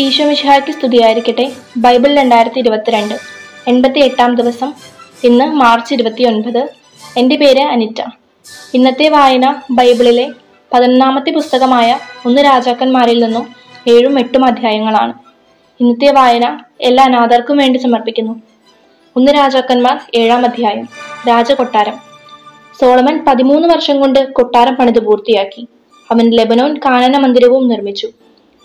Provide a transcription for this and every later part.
ഈശോമിശിഹായ്ക്ക് സ്തുതിയായിരിക്കട്ടെ. ബൈബിൾ രണ്ടായിരത്തി ഇരുപത്തിരണ്ട് എൺപത്തി എട്ടാം ദിവസം ഇന്ന് മാർച്ച് ഇരുപത്തി ഒൻപത് എന്റെ പേര് അനിറ്റ. ഇന്നത്തെ വായന ബൈബിളിലെ പതിനൊന്നാമത്തെ പുസ്തകമായ ഒന്ന് രാജാക്കന്മാരിൽ നിന്നും ഏഴും എട്ടും അധ്യായങ്ങളാണ്. ഇന്നത്തെ വായന എല്ലാ അനാഥർക്കും വേണ്ടി സമർപ്പിക്കുന്നു. ഒന്ന് രാജാക്കന്മാർ ഏഴാം അധ്യായം രാജകൊട്ടാരം. സോളമൻ പതിമൂന്ന് വർഷം കൊണ്ട് കൊട്ടാരം പണിത് പൂർത്തിയാക്കി. അവൻ ലെബനോൻ കാനന മന്ദിരവും നിർമ്മിച്ചു.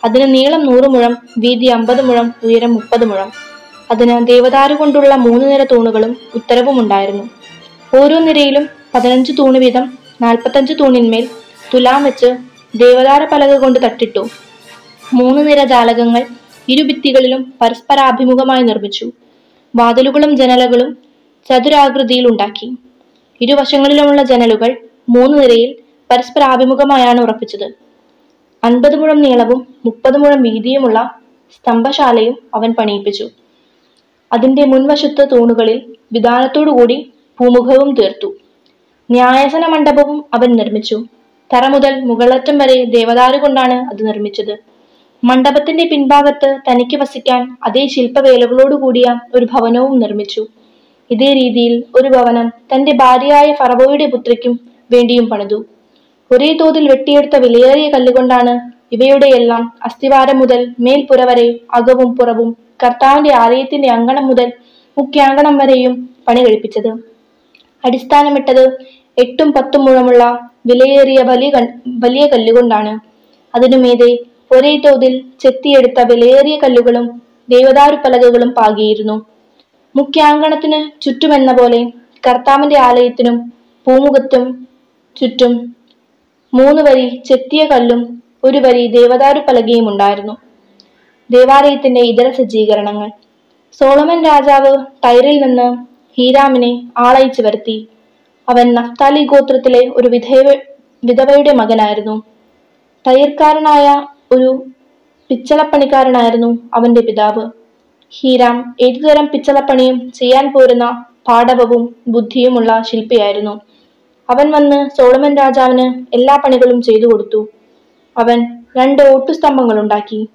അതിന് നീളം നൂറ് മുഴം വീതി അമ്പത് മുഴം ഉയരം മുപ്പത് മുഴം. അതിന് ദേവദാരു കൊണ്ടുള്ള മൂന്ന് നിര തൂണുകളും ഉത്തരവും ഉണ്ടായിരുന്നു. ഓരോ നിരയിലും പതിനഞ്ച് തൂണ് വീതം നാൽപ്പത്തഞ്ച് തൂണിന്മേൽ തുലാം വെച്ച് ദേവദാര പലക കൊണ്ട് തട്ടിട്ടു. മൂന്ന് നിര ജാലകങ്ങൾ ഇരുഭിത്തികളിലും പരസ്പരാഭിമുഖമായി നിർമ്മിച്ചു. വാതിലുകളും ജനലുകളും ചതുരാകൃതിയിൽ ഉണ്ടാക്കി. ഇരുവശങ്ങളിലുമുള്ള ജനലുകൾ മൂന്ന് നിരയിൽ പരസ്പരാഭിമുഖമായാണ് ഉറപ്പിച്ചത്. അൻപത് മുഴം നീളവും മുപ്പത് മുഴം വീതിയുമുള്ള സ്തംഭശാലയും അവൻ പണിയിപ്പിച്ചു. അതിന്റെ മുൻവശത്ത് തൂണുകളിൽ വിധാനത്തോടുകൂടി ഭൂമുഖവും തീർത്തു. ന്യായസന മണ്ഡപവും അവൻ നിർമ്മിച്ചു. തറ മുതൽ മുകളറ്റം വരെ ദേവദാരു കൊണ്ടാണ് അത് നിർമ്മിച്ചത്. മണ്ഡപത്തിന്റെ പിൻഭാഗത്ത് തനിക്ക് വസിക്കാൻ അതേ ശില്പവേലകളോടുകൂടിയ ഒരു ഭവനവും നിർമ്മിച്ചു. ഇതേ രീതിയിൽ ഒരു ഭവനം തന്റെ ഭാര്യയായ ഫറവോയുടെ പുത്രിക്കും വേണ്ടിയും പണിതു. ഒരേ തോതിൽ വെട്ടിയെടുത്ത വിലയേറിയ കല്ലുകൊണ്ടാണ് ഇവയുടെയെല്ലാം അസ്ഥിവാരം മുതൽ മേൽപ്പുര വരെ അകവും പുറവും കർത്താവിന്റെ ആലയത്തിന്റെ അങ്കണം മുതൽ മുഖ്യാങ്കണം വരെയും പണി കഴിപ്പിച്ചത് അടിസ്ഥാനമിട്ടത് എട്ടും പത്തും മുഴമുള്ള വിലയേറിയ വലിയ വലിയ കല്ലുകൊണ്ടാണ്. അതിനുമീതെ ഒരേ തോതിൽ ചെത്തിയെടുത്ത വിലയേറിയ കല്ലുകളും ദേവദാരു പലകകളും പാകിയിരുന്നു. മുഖ്യാങ്കണത്തിന് ചുറ്റുമെന്ന പോലെ കർത്താവിന്റെ ആലയത്തിനും പൂമുഖത്തും ചുറ്റും മൂന്ന് വരി ചെത്തിയ കല്ലും ഒരു വരി ദേവദാരു പലകയും ഉണ്ടായിരുന്നു. ദേവാലയത്തിന്റെ ഇതര സജ്ജീകരണങ്ങൾ. സോളമൻ രാജാവ് ടൈറിൽ നിന്ന് ഹീരാമിനെ ആളയച്ചു വരുത്തി. അവൻ നഫ്താലി ഗോത്രത്തിലെ ഒരു വിധവ വിധവയുടെ മകനായിരുന്നു. തയ്യർക്കാരനായ ഒരു പിച്ചളപ്പണിക്കാരനായിരുന്നു അവന്റെ പിതാവ്. ഹീരാം ഏതുതരം പിച്ചളപ്പണിയും ചെയ്യാൻ പോരുന്ന പാടവവും ബുദ്ധിയുമുള്ള ശില്പിയായിരുന്നു. അവൻ വന്ന് സോളമൻ രാജാവിന് എല്ലാ പണികളും ചെയ്തു കൊടുത്തു. അവൻ രണ്ട് ഓട്ടുസ്തംഭങ്ങൾ ഉണ്ടാക്കി.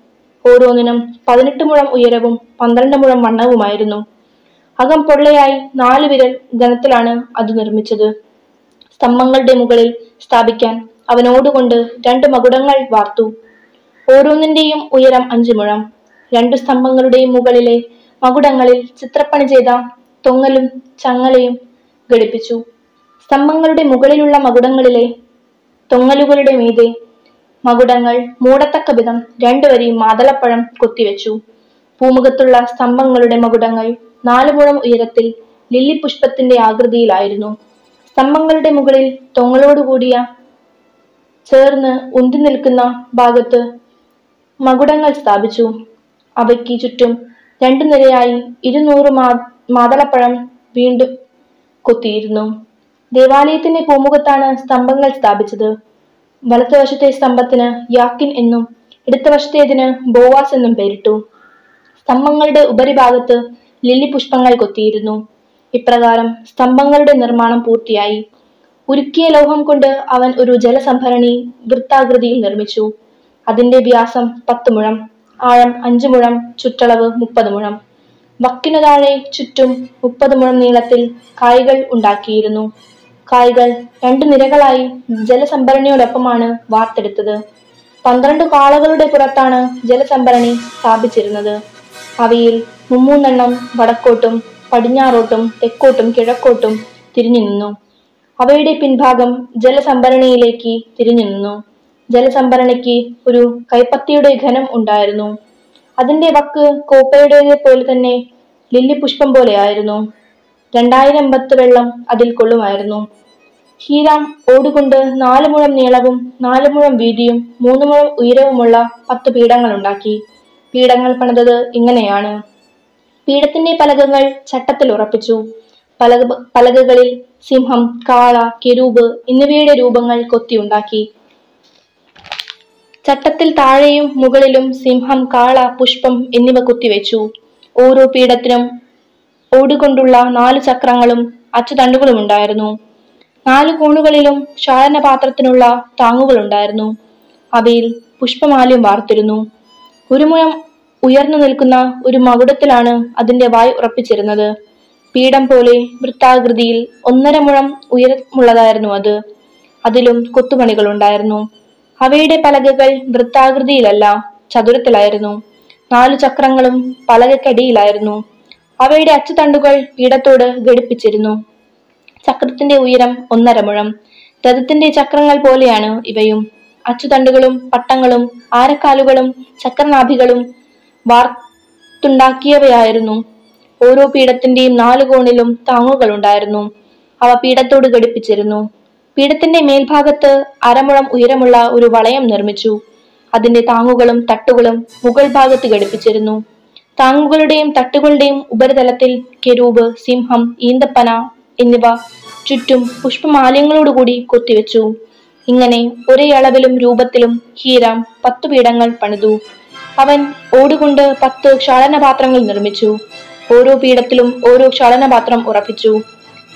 ഓരോന്നിനും പതിനെട്ട് മുഴം ഉയരവും പന്ത്രണ്ട് മുഴം വണ്ണവുമായിരുന്നു. അകം പൊള്ളയായി നാല് വിരൽ ഘനത്തിലാണ് അത് നിർമ്മിച്ചത്. സ്തംഭങ്ങളുടെ മുകളിൽ സ്ഥാപിക്കാൻ അവനോടുകൊണ്ട് രണ്ട് മകുടങ്ങൾ വാർത്തു. ഓരോന്നിന്റെയും ഉയരം അഞ്ചു മുഴം. രണ്ടു സ്തംഭങ്ങളുടെയും മുകളിലെ മകുടങ്ങളിൽ ചിത്രപ്പണി ചെയ്ത തൊങ്ങലും ചങ്ങലയും ഘടിപ്പിച്ചു. സ്തംഭങ്ങളുടെ മുകളിലുള്ള മകുടങ്ങളിലെ തൊങ്ങലുകളുടെ മീതെ മകുടങ്ങൾ മൂടത്തക്ക വിധം രണ്ടു വരി മാതളപ്പഴം കൊത്തിവെച്ചു. പൂമുഖത്തുള്ള സ്തംഭങ്ങളുടെ മകുടങ്ങൾ നാലുപുഴം ഉയരത്തിൽ ലില്ലി പുഷ്പത്തിന്റെ ആകൃതിയിലായിരുന്നു. സ്തംഭങ്ങളുടെ മുകളിൽ തൊങ്ങളോടുകൂടിയ ചേർന്ന് ഉന്തി നിൽക്കുന്ന ഭാഗത്ത് മകുടങ്ങൾ സ്ഥാപിച്ചു. അവയ്ക്ക് ചുറ്റും രണ്ടു നിരയായി ഇരുന്നൂറ് മാ മാതളപ്പഴം വീണ്ടും കൊത്തിയിരുന്നു. ദേവാലയത്തിന്റെ പൂമുഖത്താണ് സ്തംഭങ്ങൾ സ്ഥാപിച്ചത്. വലത്തുവശത്തെ സ്തംഭത്തിന് യാക്കിൻ എന്നും ഇടതുവശത്തേതിന് ബോവാസ് എന്നും പേരിട്ടു. സ്തംഭങ്ങളുടെ ഉപരിഭാഗത്ത് ലില്ലി പുഷ്പങ്ങൾ കൊത്തിയിരുന്നു. ഇപ്രകാരം സ്തംഭങ്ങളുടെ നിർമ്മാണം പൂർത്തിയായി. ഉരുക്കിയ ലോഹം കൊണ്ട് അവൻ ഒരു ജലസംഭരണി വൃത്താകൃതിയിൽ നിർമ്മിച്ചു. അതിന്റെ വ്യാസം പത്ത് മുഴം ആഴം അഞ്ചു മുഴം ചുറ്റളവ് മുപ്പത് മുഴം. വക്കിനു താഴെ ചുറ്റും മുപ്പത് മുഴം നീളത്തിൽ കായ്കൾ ഉണ്ടാക്കിയിരുന്നു. കായ്കൾ രണ്ടു നിരകളായി ജലസംഭരണിയോടൊപ്പമാണ് വാർത്തെടുത്തത്. പന്ത്രണ്ട് കാളകളുടെ പുറത്താണ് ജലസംഭരണി സ്ഥാപിച്ചിരുന്നത്. അവയിൽ മുമ്മൂന്നെണ്ണം വടക്കോട്ടും പടിഞ്ഞാറോട്ടും തെക്കോട്ടും കിഴക്കോട്ടും തിരിഞ്ഞു നിന്നു. അവയുടെ പിൻഭാഗം ജലസംഭരണിയിലേക്ക് തിരിഞ്ഞു നിന്നു. ജലസംഭരണിക്ക് ഒരു കൈപ്പത്തിയുടെ ഘനം ഉണ്ടായിരുന്നു. അതിന്റെ വക്ക് കോപ്പയുടേതെ പോലെ തന്നെ ലില്ലി പുഷ്പം പോലെയായിരുന്നു രണ്ടായിരം ബത്ത് വെള്ളം അതിൽ കൊള്ളുമായിരുന്നു. ഹീരാം ഓടുകൊണ്ട് നാല് മുഴം നീളവും നാല് മുഴം വീതിയും മൂന്ന് മുഴം ഉയരവുമുള്ള പത്ത് പീഠങ്ങൾ ഉണ്ടാക്കി. പീഠങ്ങൾ പണിതത് ഇങ്ങനെയാണ്. പീഠത്തിന്റെ പലകങ്ങൾ ചട്ടത്തിൽ ഉറപ്പിച്ചു. പലക പലകകളിൽ സിംഹം കാള കെരൂബ് എന്നിവയുടെ രൂപങ്ങൾ കൊത്തിയുണ്ടാക്കി ചട്ടത്തിൽ താഴെയും മുകളിലും സിംഹം കാള പുഷ്പം എന്നിവ കുത്തിവെച്ചു. ഓരോ പീഠത്തിനും ഓടുകൊണ്ടുള്ള നാല് ചക്രങ്ങളും അച്ചുതണ്ടുകളും ഉണ്ടായിരുന്നു നാല് കോണുകളിലും താങ്ങുകൾ താങ്ങുകളുണ്ടായിരുന്നു. അവയിൽ പുഷ്പമാലയും വാർത്തിരുന്നു. ഒരു മുഴം ഉയർന്നു നിൽക്കുന്ന ഒരു മകുടത്തിലാണ് അതിന്റെ വായ് ഉറപ്പിച്ചിരുന്നത്. പീഠം പോലെ വൃത്താകൃതിയിൽ ഒന്നര മുഴം ഉയരമുള്ളതായിരുന്നു അത്. അതിലും കൊത്തുപണികൾ ഉണ്ടായിരുന്നു അവയുടെ പലകകൾ വൃത്താകൃതിയിലല്ല ചതുരത്തിലായിരുന്നു. നാലു ചക്രങ്ങളും പലകക്കടിയിലായിരുന്നു. അവയുടെ അച്ചുതണ്ടുകൾ പീഠത്തോട് ഘടിപ്പിച്ചിരുന്നു. ചക്രത്തിന്റെ ഉയരം ഒന്നര മുഴം. രഥത്തിന്റെ ചക്രങ്ങൾ പോലെയാണ് ഇവയും. അച്ചുതണ്ടുകളും പട്ടങ്ങളും ആരക്കാലുകളും ചക്രനാഭികളും വാർത്തുണ്ടാക്കിയവയായിരുന്നു. ഓരോ പീഠത്തിന്റെയും നാലു കോണിലും താങ്ങുകൾ ഉണ്ടായിരുന്നു. അവ പീഠത്തോട് ഘടിപ്പിച്ചിരുന്നു. പീഠത്തിന്റെ മേൽഭാഗത്ത് അരമുഴം ഉയരമുള്ള ഒരു വളയം നിർമ്മിച്ചു. അതിന്റെ താങ്ങുകളും തട്ടുകളും മുകൾ ഭാഗത്ത് ഘടിപ്പിച്ചിരുന്നു. താങ്ങുകളുടെയും തട്ടുകളുടെയും ഉപരിതലത്തിൽ കെരൂബ് സിംഹം ഈന്തപ്പന എന്നിവ ചുറ്റും പുഷ്പമാലയങ്ങളോടുകൂടി കൊത്തിവെച്ചു. ഇങ്ങനെ ഒരേ അളവിലും രൂപത്തിലും ഹീരാം പത്തു പീഠങ്ങൾ പണിതു. അവൻ ഓടുകൊണ്ട് പത്ത് ക്ഷാളനപാത്രങ്ങൾ നിർമ്മിച്ചു. ഓരോ പീഠത്തിലും ഓരോ ക്ഷാളനപാത്രം ഉറപ്പിച്ചു.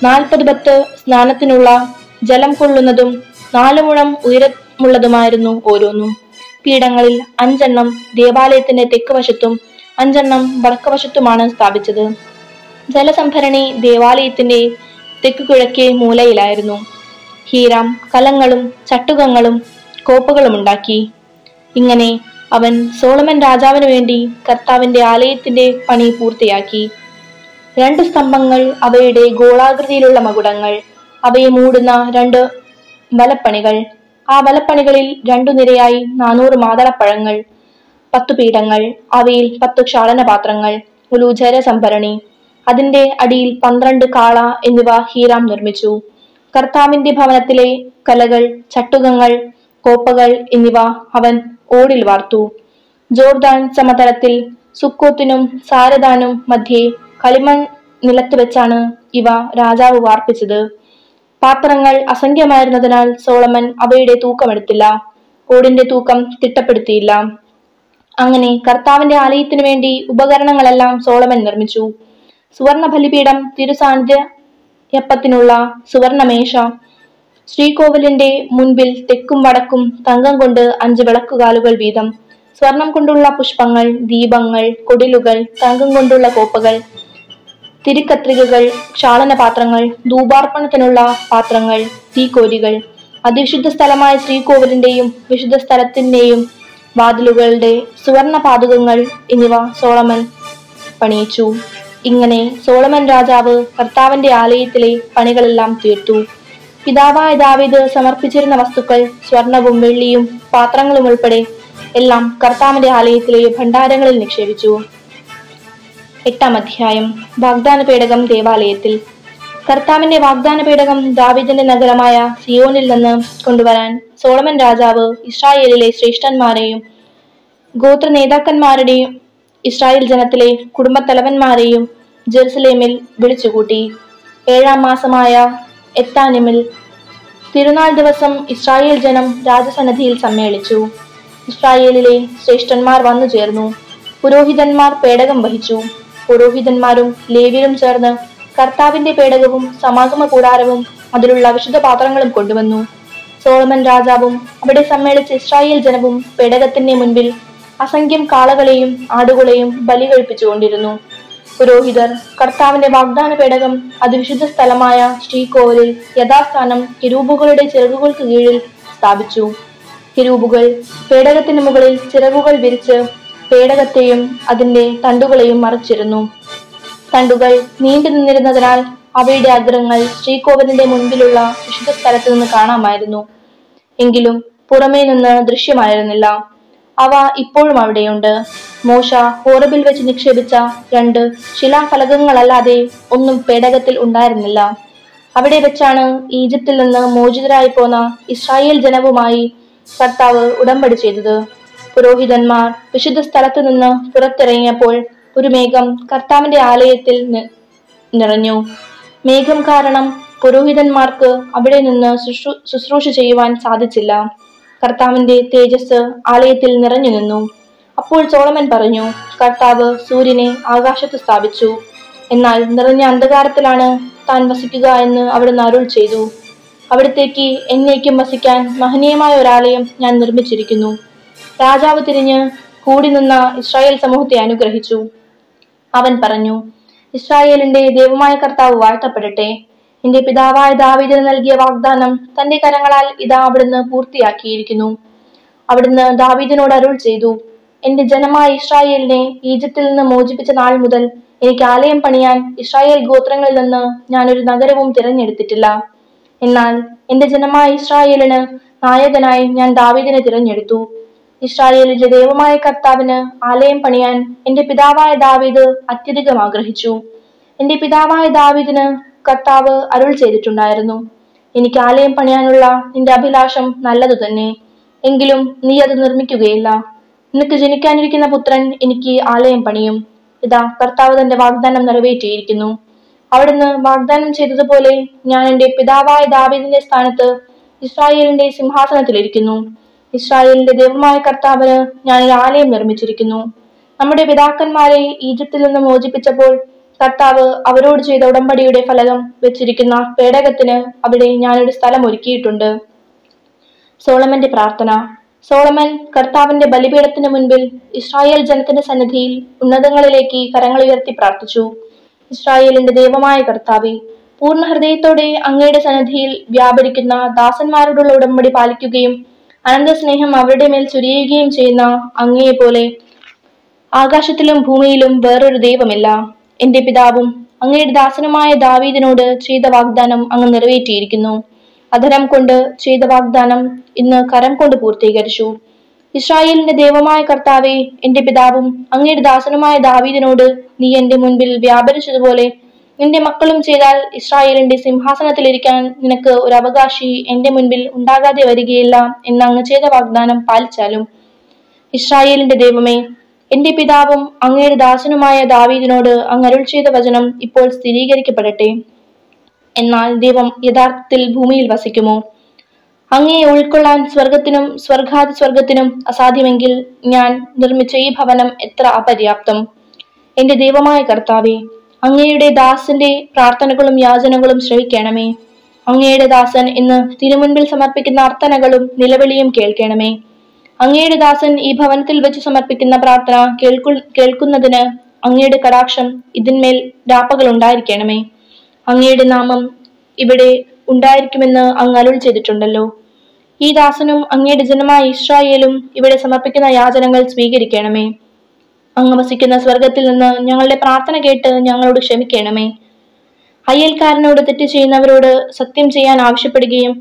നാൽപ്പത് പത്ത് സ്നാനത്തിനുള്ള ജലം കൊള്ളുന്നതും നാലു മുഴം ഉയരമുള്ളതുമായിരുന്നു ഓരോന്നും. പീഠങ്ങളിൽ അഞ്ചെണ്ണം ദേവാലയത്തിന്റെ തെക്ക് വശത്തും അഞ്ചെണ്ണം വടക്കുവശത്തുമാണ് സ്ഥാപിച്ചത്. ജലസംഭരണി ദേവാലയത്തിന്റെ തെക്ക് കിഴക്കേ മൂലയിലായിരുന്നു. ഹീരാം കലങ്ങളും ചട്ടുകങ്ങളും കോപ്പുകളും ഉണ്ടാക്കി ഇങ്ങനെ അവൻ സോളമൻ രാജാവിനു വേണ്ടി കർത്താവിന്റെ ആലയത്തിന്റെ പണി പൂർത്തിയാക്കി. രണ്ട് സ്തംഭങ്ങൾ അവയുടെ ഗോളാകൃതിയിലുള്ള മകുടങ്ങൾ അവയെ മൂടുന്ന രണ്ട് വലപ്പണികൾ. ആ വലപ്പണികളിൽ രണ്ടു നിരയായി നാനൂറ് മാതളപ്പഴങ്ങൾ പത്തു പീഠങ്ങൾ അവയിൽ പത്ത് ക്ഷാളനപാത്രങ്ങൾ ഒരു ജലസംഭരണി അതിന്റെ അടിയിൽ പന്ത്രണ്ട് കാള എന്നിവ ഹീറാം നിർമ്മിച്ചു. കർത്താവിന്റെ ഭവനത്തിലെ കലകൾ ചട്ടുകങ്ങൾ കോപ്പകൾ എന്നിവ അവൻ ഓടിൽ വാർത്തു. ജോർദാൻ സമതലത്തിൽ സുക്കോത്തിനും സാരദാനും മധ്യേ കളിമൺ നിലത്ത് വെച്ചാണ് ഇവ രാജാവ് വാർപ്പിച്ചത്. പാത്രങ്ങൾ അസംഖ്യമായിരുന്നതിനാൽ സോളമൻ അവയുടെ തൂക്കമെടുത്തില്ല. ഓടിന്റെ തൂക്കം തിട്ടപ്പെടുത്തിയില്ല. അങ്ങനെ കർത്താവിന്റെ ആലയത്തിനു വേണ്ടി ഉപകരണങ്ങളെല്ലാം സോളമൻ നിർമ്മിച്ചു. സുവർണ ബലിപീഠം തിരുസാന്നിധ്യപ്പത്തിനുള്ള സുവർണമേശ ശ്രീകോവിലിന്റെ മുൻപിൽ തെക്കും വടക്കും തങ്കം കൊണ്ട് അഞ്ച് വിളക്കുകാലുകൾ വീതം. സ്വർണം കൊണ്ടുള്ള പുഷ്പങ്ങൾ ദീപങ്ങൾ കൊടിലുകൾ തങ്കം കൊണ്ടുള്ള കോപ്പകൾ തിരുക്കത്രികകൾ ക്ഷാളനപാത്രങ്ങൾ ധൂപാർപ്പണത്തിനുള്ള പാത്രങ്ങൾ തീക്കോരികൾ. അതിവിശുദ്ധ സ്ഥലമായ ശ്രീകോവിലിന്റെയും വിശുദ്ധ സ്ഥലത്തിന്റെയും വാതിലുകളുടെ സുവർണ പാതുകങ്ങൾ എന്നിവ സോളമൻ പണിയിച്ചു. ഇങ്ങനെ സോളമൻ രാജാവ് കർത്താവിന്റെ ആലയത്തിലെ പണികളെല്ലാം തീർത്തു. പിതാവായ ദാവീദ് സമർപ്പിച്ചിരുന്ന വസ്തുക്കൾ സ്വർണവും വെള്ളിയും പാത്രങ്ങളും ഉൾപ്പെടെ എല്ലാം കർത്താവിന്റെ ആലയത്തിലെ ഭണ്ഡാരങ്ങളിൽ നിക്ഷേപിച്ചു. എട്ടാം അധ്യായം. വാഗ്ദാന പേടകം ദേവാലയത്തിൽ. കർത്താവിന്റെ വാഗ്ദാന പീഠകം ദാവിദിന്റെ നഗരമായ സിയോനിൽ നിന്ന് കൊണ്ടുവരാൻ സോളമൻ രാജാവ് ഇസ്രായേലിലെ ശ്രേഷ്ഠന്മാരെയും ഗോത്ര നേതാക്കന്മാരുടെയും ഇസ്രായേൽ ജനത്തിലെ കുടുംബത്തലവന്മാരെയും ജെറുസലേമിൽ വിളിച്ചുകൂട്ടി. ഏഴാം മാസമായ എത്താനിമിൽ തിരുനാൾ ദിവസം ഇസ്രായേൽ ജനം രാജസന്നിധിയിൽ സമ്മേളിച്ചു. ഇസ്രായേലിലെ ശ്രേഷ്ഠന്മാർ വന്നു ചേർന്നു പുരോഹിതന്മാർ പേടകം വഹിച്ചു. പുരോഹിതന്മാരും ലേവ്യരും ചേർന്ന് കർത്താവിന്റെ പേടകവും സമാഗമ കൂടാരവും അതിലുള്ള വിശുദ്ധ പാത്രങ്ങളും കൊണ്ടുവന്നു. സോളമൻ രാജാവും അവിടെ സമ്മേളിച്ച ഇസ്രായേൽ ജനവും പേടകത്തിന്റെ മുൻപിൽ അസംഖ്യം കാളകളെയും ആടുകളെയും ബലി കഴിപ്പിച്ചുകൊണ്ടിരുന്നു പുരോഹിതർ കർത്താവിന്റെ വാഗ്ദാന പേടകം അതിവിശുദ്ധ സ്ഥലമായ ശ്രീകോവിലിൽ യഥാസ്ഥാനം കിരൂബുകളുടെ ചിറകുകൾക്ക് കീഴിൽ സ്ഥാപിച്ചു. കിരൂബുകൾ പേടകത്തിന് മുകളിൽ ചിറകുകൾ വിരിച്ച് പേടകത്തെയും അതിന്റെ തണ്ടുകളെയും മറച്ചിരുന്നു. തണ്ടുകൾ നീണ്ടു നിന്നിരുന്നതിനാൽ അവയുടെ അഗ്രങ്ങൾ ശ്രീകോവിലിന്റെ മുൻപിലുള്ള വിശുദ്ധ സ്ഥലത്ത് നിന്ന് കാണാമായിരുന്നു. എങ്കിലും പുറമേ നിന്ന് ദൃശ്യമായിരുന്നില്ല. അവ ഇപ്പോഴും അവിടെയുണ്ട്. മോശ ഹോറബിൽ വെച്ച് നിക്ഷേപിച്ച രണ്ട് ശിലാഫലകങ്ങളല്ലാതെ ഒന്നും പേടകത്തിൽ ഉണ്ടായിരുന്നില്ല. അവിടെ വെച്ചാണ് ഈജിപ്തിൽ നിന്ന് മോചിതരായി പോന്ന ഇസ്രായേൽ ജനവുമായി കർത്താവ് ഉടമ്പടി ചെയ്തത്. പുരോഹിതന്മാർ വിശുദ്ധ സ്ഥലത്ത് നിന്ന് പുറത്തിറങ്ങിയപ്പോൾ ഒരു മേഘം കർത്താവിന്റെ ആലയത്തിൽ നിറഞ്ഞു. മേഘം കാരണം പുരോഹിതന്മാർക്ക് അവിടെ നിന്ന് ശുശ്രൂ ശുശ്രൂഷ ചെയ്യുവാൻ സാധിച്ചില്ല. കർത്താവിന്റെ തേജസ് ആലയത്തിൽ നിറഞ്ഞു നിന്നു. അപ്പോൾ സോളമൻ പറഞ്ഞു കർത്താവ് സൂര്യനെ ആകാശത്ത് സ്ഥാപിച്ചു. എന്നാൽ നിറഞ്ഞ അന്ധകാരത്തിലാണ് താൻ വസിക്കുക എന്ന് അവിടുന്ന് അരുൾ ചെയ്തു. അവിടത്തേക്ക് എന്നേക്കും വസിക്കാൻ മഹനീയമായ ഒരാലയം ഞാൻ നിർമ്മിച്ചിരിക്കുന്നു. രാജാവ് തിരിഞ്ഞ് കൂടി നിന്ന ഇസ്രായേൽ സമൂഹത്തെ അനുഗ്രഹിച്ചു. അവൻ പറഞ്ഞു ഇസ്രായേലിന്റെ ദൈവമായ കർത്താവ് വാഴ്ത്തപ്പെടട്ടെ. എന്റെ പിതാവായ ദാവീദിന് നൽകിയ വാഗ്ദാനം തന്റെ കരങ്ങളാൽ ഇതാ അവിടുന്ന് പൂർത്തിയാക്കിയിരിക്കുന്നു. അവിടുന്ന് ദാവീദിനോട് അരുൾ ചെയ്തു എന്റെ ജനമായ ഇസ്രായേലിനെ ഈജിപ്തിൽ നിന്ന് മോചിപ്പിച്ച നാൾ മുതൽ എനിക്ക് ആലയം പണിയാൻ ഇസ്രായേൽ ഗോത്രങ്ങളിൽ നിന്ന് ഞാൻ ഒരു നഗരവും തിരഞ്ഞെടുത്തിട്ടില്ല. എന്നാൽ എന്റെ ജനമായ ഇസ്രായേലിന് നായകനായി ഞാൻ ദാവീദിനെ തിരഞ്ഞെടുത്തു. ഇസ്രായേലിന്റെ ദൈവമായ കർത്താവിന് ആലയം പണിയാൻ എന്റെ പിതാവായ ദാവീദ് അത്യധികം ആഗ്രഹിച്ചു. എന്റെ പിതാവായ ദാവീദിന് കർത്താവ് അരുൾ ചെയ്തിട്ടുണ്ടായിരുന്നു. എനിക്ക് ആലയം പണിയാനുള്ള നിന്റെ അഭിലാഷം നല്ലതു തന്നെ. എങ്കിലും നീ അത് നിർമ്മിക്കുകയില്ല. നിനക്ക് ജനിക്കാനിരിക്കുന്ന പുത്രൻ എനിക്ക് ആലയം പണിയും. ഇതാ കർത്താവ് തന്റെ വാഗ്ദാനം നിറവേറ്റിയിരിക്കുന്നു. അവിടുന്ന് വാഗ്ദാനം ചെയ്തതുപോലെ ഞാൻ എന്റെ പിതാവായ ദാവീദിന്റെ സ്ഥാനത്ത് ഇസ്രായേലിന്റെ സിംഹാസനത്തിലിരിക്കുന്നു. ഇസ്രായേലിന്റെ ദൈവമായ കർത്താവിന് ഞാൻ ഒരു ആലയം നിർമ്മിച്ചിരിക്കുന്നു. നമ്മുടെ പിതാക്കന്മാരെ ഈജിപ്തിൽ നിന്ന് മോചിപ്പിച്ചപ്പോൾ കർത്താവ് അവരോട് ചെയ്ത ഉടമ്പടിയുടെ ഫലകം വെച്ചിരിക്കുന്ന പേടകത്തിന് അവിടെ ഞാനൊരു സ്ഥലം ഒരുക്കിയിട്ടുണ്ട്. സോളമന്റെ പ്രാർത്ഥന. സോളമൻ കർത്താവിന്റെ ബലിപീഠത്തിന് മുൻപിൽ ഇസ്രായേൽ ജനത്തിന്റെ സന്നിധിയിൽ ഉന്നതങ്ങളിലേക്ക് കരങ്ങൾ ഉയർത്തി പ്രാർത്ഥിച്ചു. ഇസ്രായേലിന്റെ ദൈവമായ കർത്താവെ പൂർണ ഹൃദയത്തോടെ അങ്ങയുടെ സന്നിധിയിൽ വ്യാപരിക്കുന്ന ദാസന്മാരോടുള്ള ഉടമ്പടി പാലിക്കുകയും അനന്തസ്നേഹം അവരുടെ മേൽ ചുരിയുകയും ചെയ്യുന്ന അങ്ങയെ പോലെ ആകാശത്തിലും ഭൂമിയിലും വേറൊരു ദൈവമില്ല. എന്റെ പിതാവും അങ്ങയുടെ ദാസനുമായ ദാവീദിനോട് ചെയ്ത വാഗ്ദാനം അങ്ങ് നിറവേറ്റിയിരിക്കുന്നു. അധരം കൊണ്ട് ചെയ്ത വാഗ്ദാനം ഇന്ന് കരം കൊണ്ട് പൂർത്തീകരിച്ചു. ഇസ്രായേലിന്റെ ദൈവമായ കർത്താവെ എന്റെ പിതാവും അങ്ങയുടെ ദാസനുമായ ദാവീദിനോട് നീ എന്റെ മുൻപിൽ വ്യാപരിച്ചതുപോലെ നിന്റെ മക്കളും ചെയ്താൽ ഇസ്രായേലിന്റെ സിംഹാസനത്തിലിരിക്കാൻ നിനക്ക് ഒരു അവകാശി എന്റെ മുൻപിൽ ഉണ്ടാകാതെ വരികയില്ല എന്ന് അങ്ങ് ചെയ്ത വാഗ്ദാനം പാലിച്ചാലും. ഇസ്രായേലിന്റെ ദൈവമേ എന്റെ പിതാവും അങ്ങയുടെ ദാസനുമായ ദാവീദിനോട് അങ്ങ് അരുൾ ചെയ്ത വചനം ഇപ്പോൾ സ്ഥിരീകരിക്കപ്പെടട്ടെ. എന്നാൽ ദൈവം യഥാർത്ഥത്തിൽ ഭൂമിയിൽ വസിക്കുമോ? അങ്ങയെ ഉൾക്കൊള്ളാൻ സ്വർഗത്തിനും സ്വർഗാതി സ്വർഗത്തിനും അസാധ്യമെങ്കിൽ ഞാൻ നിർമ്മിച്ച ഈ ഭവനം എത്ര അപര്യാപ്തം? എന്റെ ദൈവമായ കർത്താവെ അങ്ങയുടെ ദാസന്റെ പ്രാർത്ഥനകളും യാചനകളും ശ്രവിക്കണമേ. അങ്ങയുടെ ദാസൻ ഇന്ന് തിരുമുൻപിൽ സമർപ്പിക്കുന്ന അർത്ഥനകളും നിലവിളിയും കേൾക്കണമേ. അങ്ങയുടെ ദാസൻ ഈ ഭവനത്തിൽ വെച്ച് സമർപ്പിക്കുന്ന പ്രാർത്ഥന കേൾക്കു കേൾക്കുന്നതിന് അങ്ങയുടെ കടാക്ഷം ഇതിന്മേൽ രാപ്പകൾ ഉണ്ടായിരിക്കണമേ. അങ്ങയുടെ നാമം ഇവിടെ ഉണ്ടായിരിക്കുമെന്ന് അങ്ങ് അരുൾ ചെയ്തിട്ടുണ്ടല്ലോ. ഈ ദാസനും അങ്ങയുടെ ജനമായ ഇസ്രായേലും ഇവിടെ സമർപ്പിക്കുന്ന യാചനകൾ സ്വീകരിക്കണമേ. അങ്ങ് വസിക്കുന്ന സ്വർഗത്തിൽ നിന്ന് ഞങ്ങളുടെ പ്രാർത്ഥന കേട്ട് ഞങ്ങളോട് ക്ഷമിക്കണമേ. അയൽക്കാരനോട് തെറ്റ് ചെയ്യുന്നവരോട് സത്യം ചെയ്യാൻ ആവശ്യപ്പെടുകയും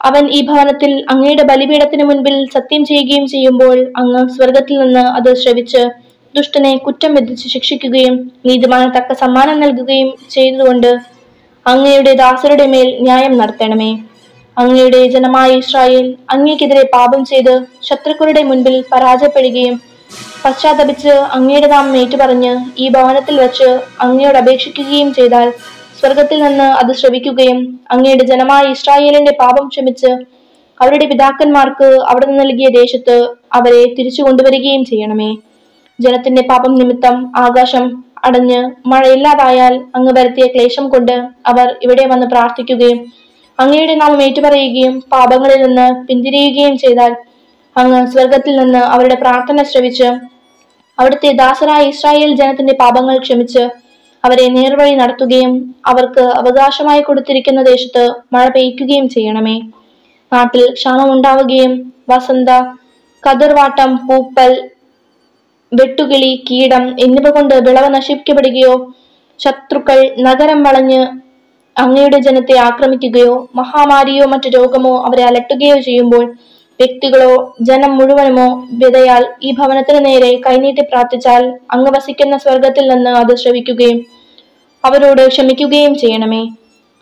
അവൻ ഈ ഭവനത്തിൽ അങ്ങയുടെ ബലിപീഠത്തിന് മുൻപിൽ സത്യം ചെയ്യുകയും ചെയ്യുമ്പോൾ അങ്ങ് സ്വർഗത്തിൽ നിന്ന് അത് ശ്രവിച്ച് ദുഷ്ടനെ കുറ്റം വിധിച്ച് ശിക്ഷിക്കുകയും നീതിമാന തക്ക സമ്മാനം നൽകുകയും ചെയ്തുകൊണ്ട് അങ്ങയുടെ ദാസരുടെ മേൽ ന്യായം നടത്തണമേ. അങ്ങയുടെ ജനമായ ഇസ്രായേൽ അങ്ങേക്കെതിരെ പാപം ചെയ്ത് ശത്രുക്കളുടെ മുൻപിൽ പരാജയപ്പെടുകയും പശ്ചാത്തപിച്ച് അങ്ങയുടെ നാമം ഏറ്റുപറഞ്ഞ് ഈ ഭവനത്തിൽ വെച്ച് അങ്ങയോട് അപേക്ഷിക്കുകയും ചെയ്താൽ സ്വർഗത്തിൽ നിന്ന് അത് ശ്രവിക്കുകയും അങ്ങയുടെ ജനമായ ഇസ്രായേലിന്റെ പാപം ക്ഷമിച്ച് അവരുടെ പിതാക്കന്മാർക്ക് അവിടുന്ന് നൽകിയ ദേശത്ത് അവരെ തിരിച്ചു കൊണ്ടുവരികയും ചെയ്യണമേ. ജനത്തിന്റെ പാപം നിമിത്തം ആകാശം അടഞ്ഞ് മഴയില്ലാതായാൽ അങ്ങ് വരുത്തിയ ക്ലേശം കൊണ്ട് അവർ ഇവിടെ വന്ന് പ്രാർത്ഥിക്കുകയും അങ്ങയുടെ നാമം ഏറ്റുപറയുകയും പാപങ്ങളിൽ നിന്ന് പിന്തിരിയുകയും ചെയ്താൽ അങ്ങ് സ്വർഗത്തിൽ നിന്ന് അവരുടെ പ്രാർത്ഥന ശ്രവിച്ച് അവിടുത്തെ ദാസരായ ഇസ്രായേൽ ജനത്തിന്റെ പാപങ്ങൾ ക്ഷമിച്ച് അവരെ നേർവഴി നടത്തുകയും അവർക്ക് അവകാശമായി കൊടുത്തിരിക്കുന്ന ദേശത്ത് മഴ പെയ്യ്ക്കുകയും ചെയ്യണമേ. നാട്ടിൽ ക്ഷാമം ഉണ്ടാവുകയും വസന്ത കതിർവാട്ടം പൂപ്പൽ വെട്ടുകിളി കീടം എന്നിവ കൊണ്ട് വിളവ് നശിപ്പിക്കപ്പെടുകയോ ശത്രുക്കൾ നഗരം വളഞ്ഞ് അങ്ങയുടെ ജനത്തെ ആക്രമിക്കുകയോ മഹാമാരിയോ മറ്റു രോഗമോ അവരെ അലട്ടുകയോ ചെയ്യുമ്പോൾ വ്യക്തികളോ ജനം മുഴുവനുമോ വിതയാൽ ഈ ഭവനത്തിന് നേരെ കൈനീട്ടി പ്രാർത്ഥിച്ചാൽ അങ്ങ് വസിക്കുന്ന സ്വർഗത്തിൽ നിന്ന് അത് ശ്രവിക്കുകയും അവരോട് ക്ഷമിക്കുകയും ചെയ്യണമേ.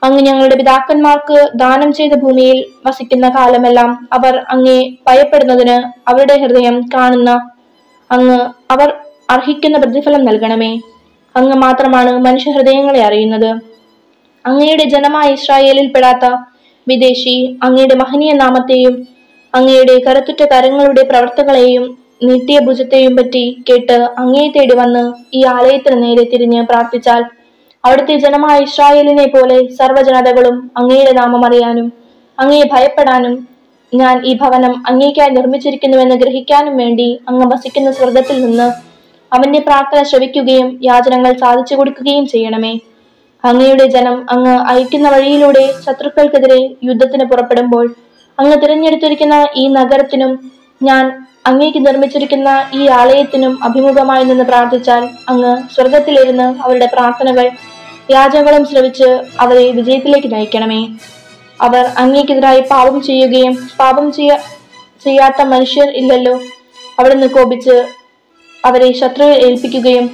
അങ്ങ് ഞങ്ങളുടെ പിതാക്കന്മാർക്ക് ദാനം ചെയ്ത ഭൂമിയിൽ വസിക്കുന്ന കാലമെല്ലാം അവർ അങ്ങേ ഭയപ്പെടുന്നതിന് അവരുടെ ഹൃദയം കാണുന്ന അങ്ങ് അവർ അർഹിക്കുന്ന പ്രതിഫലം നൽകണമേ. അങ്ങ് മാത്രമാണ് മനുഷ്യ ഹൃദയങ്ങളെ അറിയുന്നത്. അങ്ങയുടെ ജനമായ ഇസ്രായേലിൽ പെടാത്ത വിദേശി അങ്ങയുടെ മഹനീയ നാമത്തെയും അങ്ങയുടെ കരുത്തുറ്റ കരങ്ങളുടെ പ്രവർത്തകളെയും നീട്ടിയ ഭുജത്തെയും പറ്റി കേട്ട് അങ്ങയെ തേടി വന്ന് ഈ ആലയത്തിന് നേരെ തിരിഞ്ഞ് പ്രാർത്ഥിച്ചാൽ അവിടുത്തെ ജനമായ ഇസ്രായേലിനെ പോലെ സർവജനതകളും അങ്ങയുടെ നാമം അറിയാനും അങ്ങയെ ഭയപ്പെടാനും ഞാൻ ഈ ഭവനം അങ്ങേക്കായി നിർമ്മിച്ചിരിക്കുന്നുവെന്ന് ഗ്രഹിക്കാനും വേണ്ടി അങ്ങ് വസിക്കുന്ന സ്വർഗത്തിൽ നിന്ന് അവന്റെ പ്രാർത്ഥന ശ്രവിക്കുകയും യാചനകൾ സാധിച്ചു കൊടുക്കുകയും ചെയ്യണമേ. അങ്ങയുടെ ജനം അങ്ങ് അയക്കുന്ന വഴിയിലൂടെ ശത്രുക്കൾക്കെതിരെ യുദ്ധത്തിന് പുറപ്പെടുമ്പോൾ അങ്ങ് തിരഞ്ഞെടുത്തിരിക്കുന്ന ഈ നഗരത്തിനും ഞാൻ അങ്ങേക്ക് നിർമ്മിച്ചിരിക്കുന്ന ഈ ആലയത്തിനും അഭിമുഖമായി നിന്ന് പ്രാർത്ഥിച്ചാൽ അങ്ങ് സ്വർഗത്തിലിരുന്ന് അവരുടെ പ്രാർത്ഥനകൾ വ്യാജങ്ങളും ശ്രവിച്ച് അവരെ വിജയത്തിലേക്ക് നയിക്കണമേ. അവർ അങ്ങേക്കെതിരായി പാപം ചെയ്യുകയും പാപം ചെയ്യ ചെയ്യാത്ത മനുഷ്യർ ഇല്ലല്ലോ. അവിടുന്ന് കോപിച്ച് അവരെ ശത്രുവിൽ ഏൽപ്പിക്കുകയും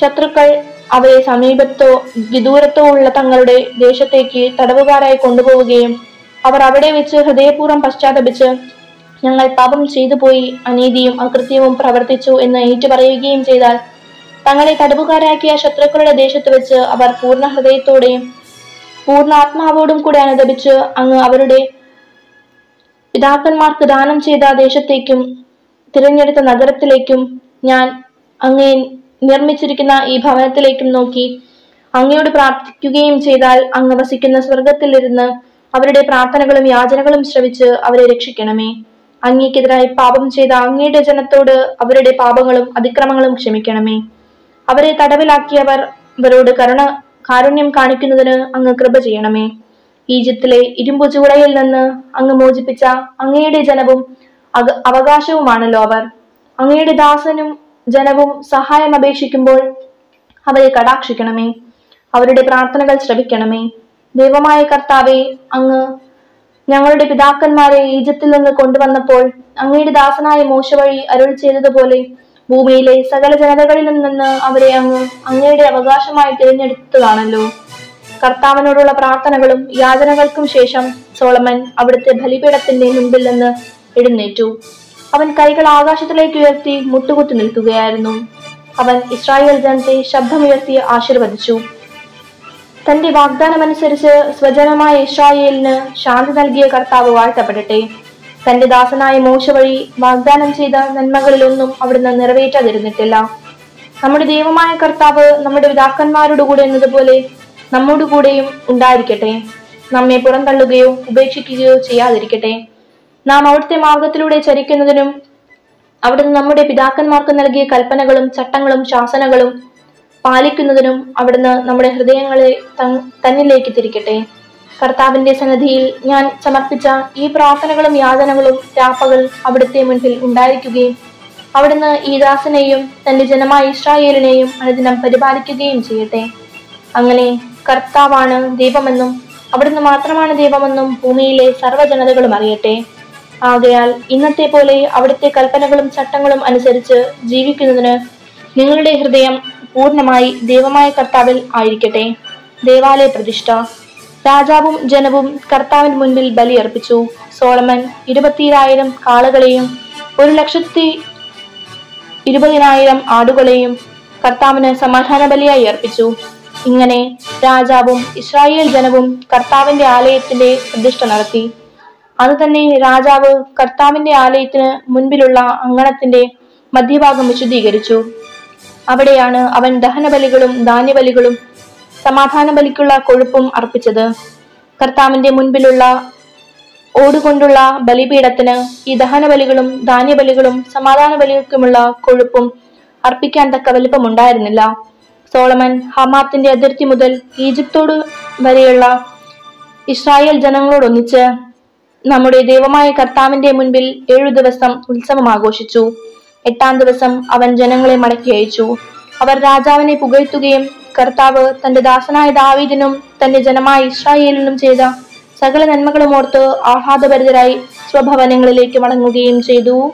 ശത്രുക്കൾ അവരെ സമീപത്തോ വിദൂരത്തോ ഉള്ള തങ്ങളുടെ ദേശത്തേക്ക് തടവുകാരായി കൊണ്ടുപോവുകയും അവർ അവിടെ വെച്ച് ഹൃദയപൂർവം പശ്ചാത്തപിച്ച് ഞങ്ങൾ പാപം ചെയ്തു പോയി അനീതിയും അകൃത്യവും പ്രവർത്തിച്ചു എന്ന് ഏറ്റുപറയുകയും ചെയ്താൽ തങ്ങളെ തടവുകാരാക്കിയ ശത്രുക്കളുടെ ദേശത്ത് വെച്ച് അവർ പൂർണ ഹൃദയത്തോടെയും പൂർണ ആത്മാവോടും കൂടെ അനുദപിച്ച് അങ്ങ് അവരുടെ പിതാക്കന്മാർക്ക് ദാനം ചെയ്ത ദേശത്തേക്കും തിരഞ്ഞെടുത്ത നഗരത്തിലേക്കും ഞാൻ അങ്ങേ നിർമ്മിച്ചിരിക്കുന്ന ഈ ഭവനത്തിലേക്കും നോക്കി അങ്ങയോട് പ്രാർത്ഥിക്കുകയും ചെയ്താൽ അങ്ങ് വസിക്കുന്ന സ്വർഗത്തിലിരുന്ന് അവരുടെ പ്രാർത്ഥനകളും യാചനകളും ശ്രവിച്ച് അവരെ രക്ഷിക്കണമേ. അങ്ങേക്കെതിരായി പാപം ചെയ്ത അങ്ങയുടെ ജനത്തോട് അവരുടെ പാപങ്ങളും അതിക്രമങ്ങളും ക്ഷമിക്കണമേ. അവരെ തടവിലാക്കിയവർ അവരോട് കരുണ കാരുണ്യം കാണിക്കുന്നതിന് അങ്ങ് കൃപ ചെയ്യണമേ. ഈജിപ്തിലെ ഇരുമ്പു ചൂടയിൽ നിന്ന് അങ്ങ് മോചിപ്പിച്ച അങ്ങയുടെ ജനവും അവകാശവുമാണല്ലോ അവർ. അങ്ങയുടെ ദാസനും ജനവും സഹായം അപേക്ഷിക്കുമ്പോൾ അവരെ കടാക്ഷിക്കണമേ. അവരുടെ പ്രാർത്ഥനകൾ ശ്രവിക്കണമേ. ദൈവമായ കർത്താവെ അങ്ങ് ഞങ്ങളുടെ പിതാക്കന്മാരെ ഈജിപ്തിൽ നിന്ന് കൊണ്ടുവന്നപ്പോൾ അങ്ങയുടെ ദാസനായ മോശ വഴി അരുൾ ചെയ്തതുപോലെ ഭൂമിയിലെ സകല ജനതകളിൽ നിന്ന് അവരെ അങ്ങ് അങ്ങയുടെ അവകാശമായി തിരഞ്ഞെടുത്തതാണല്ലോ. കർത്താവിനോടുള്ള പ്രാർത്ഥനകളും യാചനകൾക്കും ശേഷം സോളമൻ അവിടുത്തെ ബലിപീഠത്തിന്റെ മുമ്പിൽ നിന്ന് എഴുന്നേറ്റു. അവൻ കൈകൾ ആകാശത്തിലേക്ക് ഉയർത്തി മുട്ടുകുത്തി നിൽക്കുകയായിരുന്നു. അവൻ ഇസ്രായേൽ ജനത്തെ ശബ്ദമുയർത്തി ആശീർവദിച്ചു. തന്റെ വാഗ്ദാനമനുസരിച്ച് സ്വജനമായ ഇസ്രായേലിന് ശാന്തി നൽകിയ കർത്താവ് വാഴ്ത്തപ്പെടട്ടെ. തന്റെ ദാസനായ മോശ വഴി വാഗ്ദാനം ചെയ്ത നന്മകളിലൊന്നും അവിടുന്ന് നിറവേറ്റാതിരുന്നിട്ടില്ല. നമ്മുടെ ദൈവമായ കർത്താവ് നമ്മുടെ പിതാക്കന്മാരോട് കൂടെ എന്നതുപോലെ നമ്മോട് കൂടെയും ഉണ്ടായിരിക്കട്ടെ. നമ്മെ പുറന്തള്ളുകയോ ഉപേക്ഷിക്കുകയോ ചെയ്യാതിരിക്കട്ടെ. നാം അവിടുത്തെ മാർഗത്തിലൂടെ ചരിക്കുന്നതിനും അവിടുന്ന് നമ്മുടെ പിതാക്കന്മാർക്ക് നൽകിയ കൽപ്പനകളും ചട്ടങ്ങളും ശാസനകളും പാലിക്കുന്നതിനും അവിടുന്ന് നമ്മുടെ ഹൃദയങ്ങളെ തന്നിലേക്ക് തിരിക്കട്ടെ. കർത്താവിന്റെ സന്നിധിയിൽ ഞാൻ സമർപ്പിച്ച ഈ പ്രാർത്ഥനകളും യാതനകളും രാപ്പകൾ അവിടുത്തെ മുൻപിൽ ഉണ്ടായിരിക്കുകയും അവിടുന്ന് ഈ ദാസനെയും തന്റെ ജനമായ ഇസ്രായേലിനെയും അനുദിനം പരിപാലിക്കുകയും ചെയ്യട്ടെ. അങ്ങനെ കർത്താവാണ് ദൈവമെന്നും അവിടുന്ന് മാത്രമാണ് ദൈവമെന്നും ഭൂമിയിലെ സർവജനതകളും അറിയട്ടെ. ആകയാൽ ഇന്നത്തെ പോലെ അവിടുത്തെ കൽപ്പനകളും ചട്ടങ്ങളും അനുസരിച്ച് ജീവിക്കുന്നതിന് നിങ്ങളുടെ ഹൃദയം പൂർണമായി ദൈവമായ കർത്താവിൽ ആയിരിക്കട്ടെ. ദേവാലയ പ്രതിഷ്ഠ. രാജാവും ജനവും കർത്താവിന് മുൻപിൽ ബലിയർപ്പിച്ചു. സോളമൻ ഇരുപത്തിയായിരം കാളകളെയും ഒരു ലക്ഷത്തി ഇരുപതിനായിരം ആടുകളെയും കർത്താവിന് സമാധാന ബലിയായി അർപ്പിച്ചു. ഇങ്ങനെ രാജാവും ഇസ്രായേൽ ജനവും കർത്താവിന്റെ ആലയത്തിന്റെ പ്രതിഷ്ഠ നടത്തി. അത് തന്നെ രാജാവ് കർത്താവിന്റെ ആലയത്തിന് മുൻപിലുള്ള അങ്കണത്തിന്റെ മധ്യഭാഗം വിശുദ്ധീകരിച്ചു. അവിടെയാണ് അവൻ ദഹനബലികളും ധാന്യബലികളും സമാധാന ബലിക്കുള്ള കൊഴുപ്പും അർപ്പിച്ചത്. കർത്താവിന്റെ മുൻപിലുള്ള ഓടുകൊണ്ടുള്ള ബലിപീഠത്തിന് ഈ ദഹനബലികളും ധാന്യബലികളും സമാധാന ബലികൾക്കുമുള്ള കൊഴുപ്പും അർപ്പിക്കാൻ തക്ക വലിപ്പമുണ്ടായിരുന്നില്ല. സോളമൻ ഹമാത്തിന്റെ അതിർത്തി മുതൽ ഈജിപ്തോട് വരെയുള്ള ഇസ്രായേൽ ജനങ്ങളോടൊന്നിച്ച് നമ്മുടെ ദൈവമായ കർത്താവിന്റെ മുൻപിൽ ഏഴു ദിവസം ഉത്സവം ആഘോഷിച്ചു. എട്ടാം ദിവസം അവൻ ജനങ്ങളെ മടക്കി അയച്ചു. അവർ രാജാവിനെ പുകഴ്ത്തുകയും കർത്താവ് തന്റെ ദാസനായ ദാവീദിനും തന്റെ ജനമായ ഇസ്രായേലിനും ചെയ്ത സകല നന്മകളും ഓർത്ത് ആഹ്ലാദഭരിതരായി സ്വഭവനങ്ങളിലേക്ക് മടങ്ങുകയും ചെയ്തു.